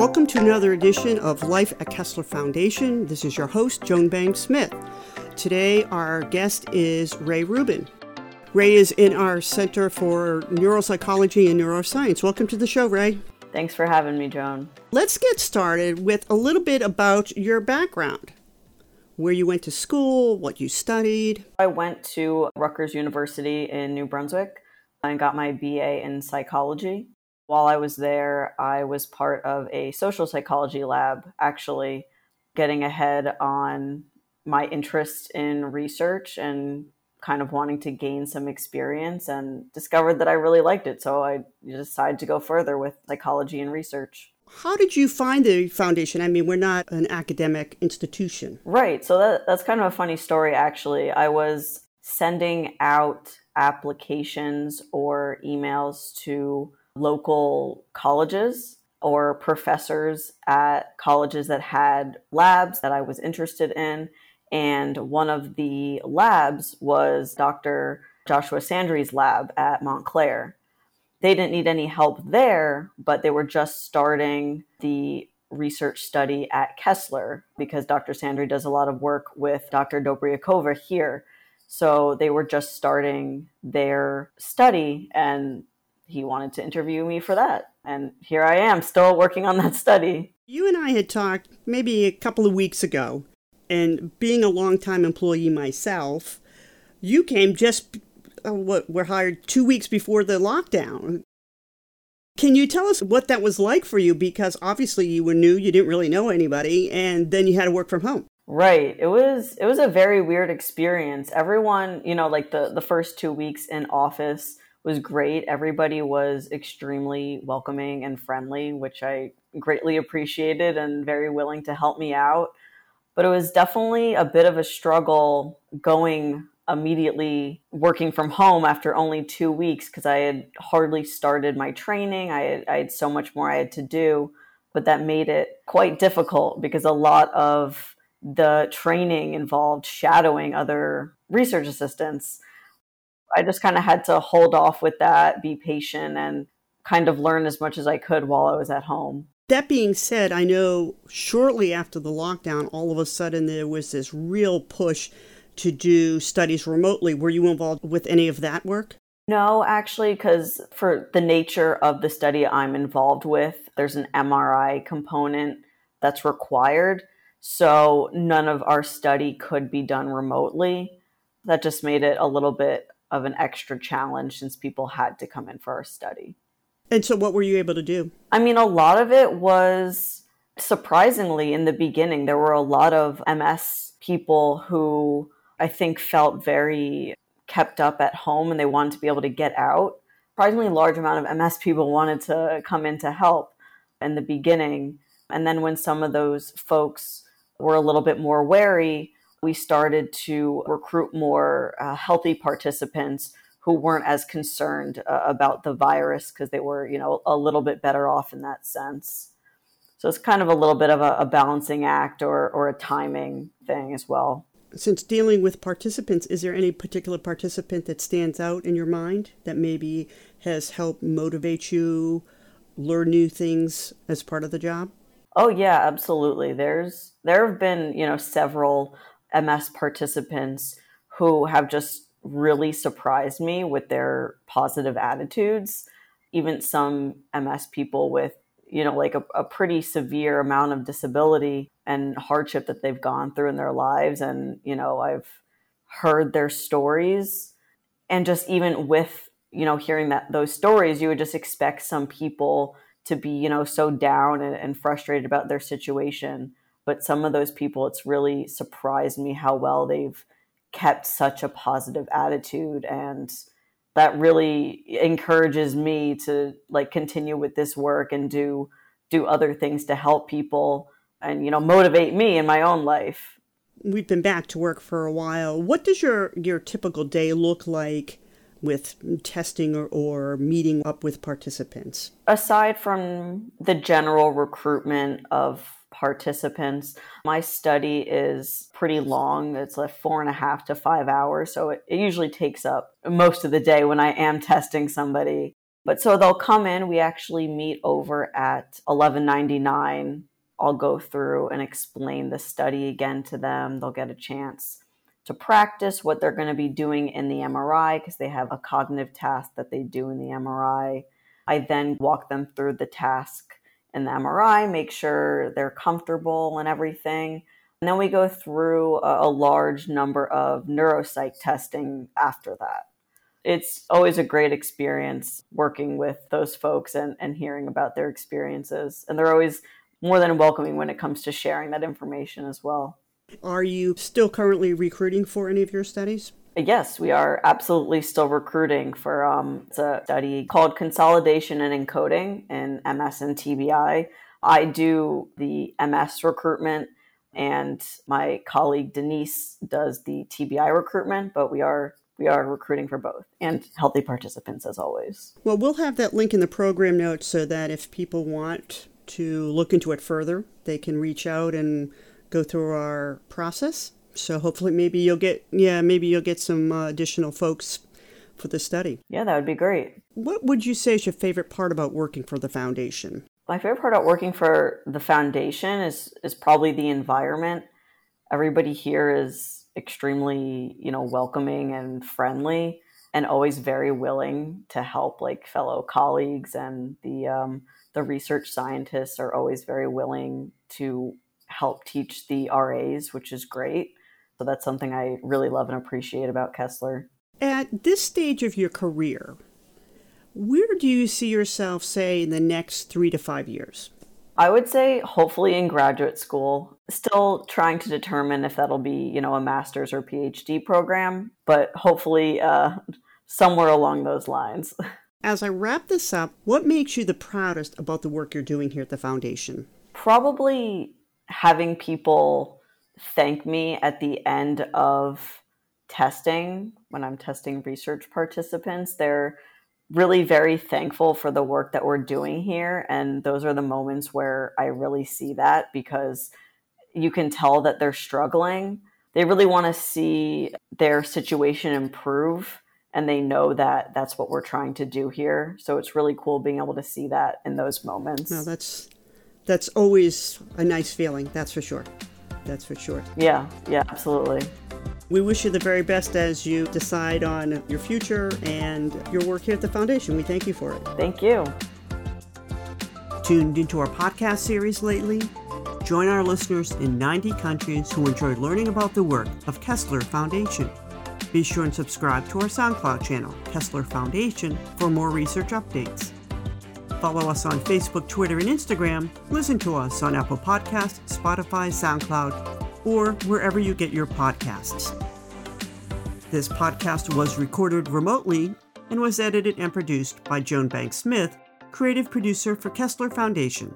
Welcome to another edition of Life at Kessler Foundation. This is your host, Joan Banks Smith. Today, our guest is Ray Ruben. Ray is in our Center for Neuropsychology and Neuroscience. Welcome to the show, Ray. Thanks for having me, Joan. Let's get started with a little bit about your background where you went to school, what you studied. I went to Rutgers University in New Brunswick and got my BA in psychology. While I was there, I was part of a social psychology lab, actually getting ahead on my interest in research and kind of wanting to gain some experience and discovered that I really liked it. So I decided to go further with psychology and research. How did you find the foundation? I mean, we're not an academic institution. Right. So that, that's kind of a funny story, actually. I was sending out applications or emails to local colleges or professors at colleges that had labs that I was interested in. And one of the labs was Dr. Joshua Sandry's lab at Montclair. They didn't need any help there, but they were just starting the research study at Kessler because Dr. Sandry does a lot of work with Dr. Dobryakova here. So they were just starting their study and he wanted to interview me for that. And here I am, still working on that study. You and I had talked maybe a couple of weeks ago, and being a longtime employee myself, you came just uh, what were hired two weeks before the lockdown. Can you tell us what that was like for you? Because obviously you were new, you didn't really know anybody, and then you had to work from home. Right. It was it was a very weird experience. Everyone, you know, like the the first 2 weeks in office was great. Everybody was extremely welcoming and friendly, which I greatly appreciated and very willing to help me out. But it was definitely a bit of a struggle going immediately working from home after only two weeks because I had hardly started my training. I had, I had so much more I had to do, but that made it quite difficult because a lot of the training involved shadowing other research assistants I just kind of had to hold off with that, be patient, and kind of learn as much as I could while I was at home. That being said, I know shortly after the lockdown, all of a sudden there was this real push to do studies remotely. Were you involved with any of that work? No, actually, because for the nature of the study I'm involved with, there's an MRI component that's required. So none of our study could be done remotely. That just made it a little bit of an extra challenge since people had to come in for our study. And so, what were you able to do? I mean, a lot of it was surprisingly in the beginning, there were a lot of MS people who I think felt very kept up at home and they wanted to be able to get out. Surprisingly large amount of MS people wanted to come in to help in the beginning. And then when some of those folks were a little bit more wary, we started to recruit more uh, healthy participants who weren't as concerned uh, about the virus because they were, you know, a little bit better off in that sense. So it's kind of a little bit of a, a balancing act or, or a timing thing as well. Since dealing with participants, is there any particular participant that stands out in your mind that maybe has helped motivate you, learn new things as part of the job? Oh yeah, absolutely. There's there have been, you know, several MS participants who have just really surprised me with their positive attitudes. Even some MS people with, you know, like a, a, pretty severe amount of disability and hardship that they've gone through in their lives. And, you know, I've heard their stories. And just even with, you know, hearing that those stories, you would just expect some people to be, you know, so down and, and frustrated about their situation but some of those people it's really surprised me how well they've kept such a positive attitude. And that really encourages me to like continue with this work and do do other things to help people and you know motivate me in my own life. We've been back to work for a while. What does your your typical day look like with testing or, or meeting up with participants aside from the general recruitment of participants. My study is pretty long. It's like four and a half to five hours. So it, it usually takes up most of the day when I am testing somebody. But so they'll come in, we actually meet over at 1199. I'll go through and explain the study again to them. They'll get a chance to practice what they're going to be doing in the MRI because they have a cognitive task that they do in the MRI. I then walk them through the task in the MRI, make sure they're comfortable and everything. And then we go through a, a large number of neuropsych testing after that. It's always a great experience working with those folks and, and hearing about their experiences. And they're always more than welcoming when it comes to sharing that information as well. Are you still currently recruiting for any of your studies? Yes, we are absolutely still recruiting for um, it's a study called Consolidation and Encoding in MS and TBI. I do the MS recruitment, and my colleague Denise does the TBI recruitment. But we are we are recruiting for both and healthy participants as always. Well, we'll have that link in the program notes so that if people want to look into it further, they can reach out and go through our process. So hopefully, maybe you'll get yeah, maybe you'll get some uh, additional folks for the study. Yeah, that would be great. What would you say is your favorite part about working for the foundation? My favorite part about working for the foundation is is probably the environment. Everybody here is extremely, you know, welcoming and friendly and always very willing to help like fellow colleagues and the um, the research scientists are always very willing to help teach the RAs, which is great. So that's something I really love and appreciate about Kessler. At this stage of your career, where do you see yourself, say, in the next three to five years? I would say hopefully in graduate school. Still trying to determine if that'll be, you know, a master's or PhD program, but hopefully uh, somewhere along those lines. As I wrap this up, what makes you the proudest about the work you're doing here at the foundation? Probably having people thank me at the end of testing when I'm testing research participants. They're really very thankful for the work that we're doing here. And those are the moments where I really see that because you can tell that they're struggling. They really want to see their situation improve and they know that that's what we're trying to do here. So it's really cool being able to see that in those moments. No, that's that's always a nice feeling. That's for sure. That's for sure. Yeah, yeah, absolutely. We wish you the very best as you decide on your future and your work here at the foundation. We thank you for it. Thank you. Tuned into our podcast series lately? Join our listeners in 90 countries who enjoy learning about the work of Kessler Foundation. Be sure and subscribe to our SoundCloud channel, Kessler Foundation, for more research updates. Follow us on Facebook, Twitter, and Instagram. Listen to us on Apple Podcasts, Spotify, SoundCloud, or wherever you get your podcasts. This podcast was recorded remotely and was edited and produced by Joan Banks Smith, creative producer for Kessler Foundation.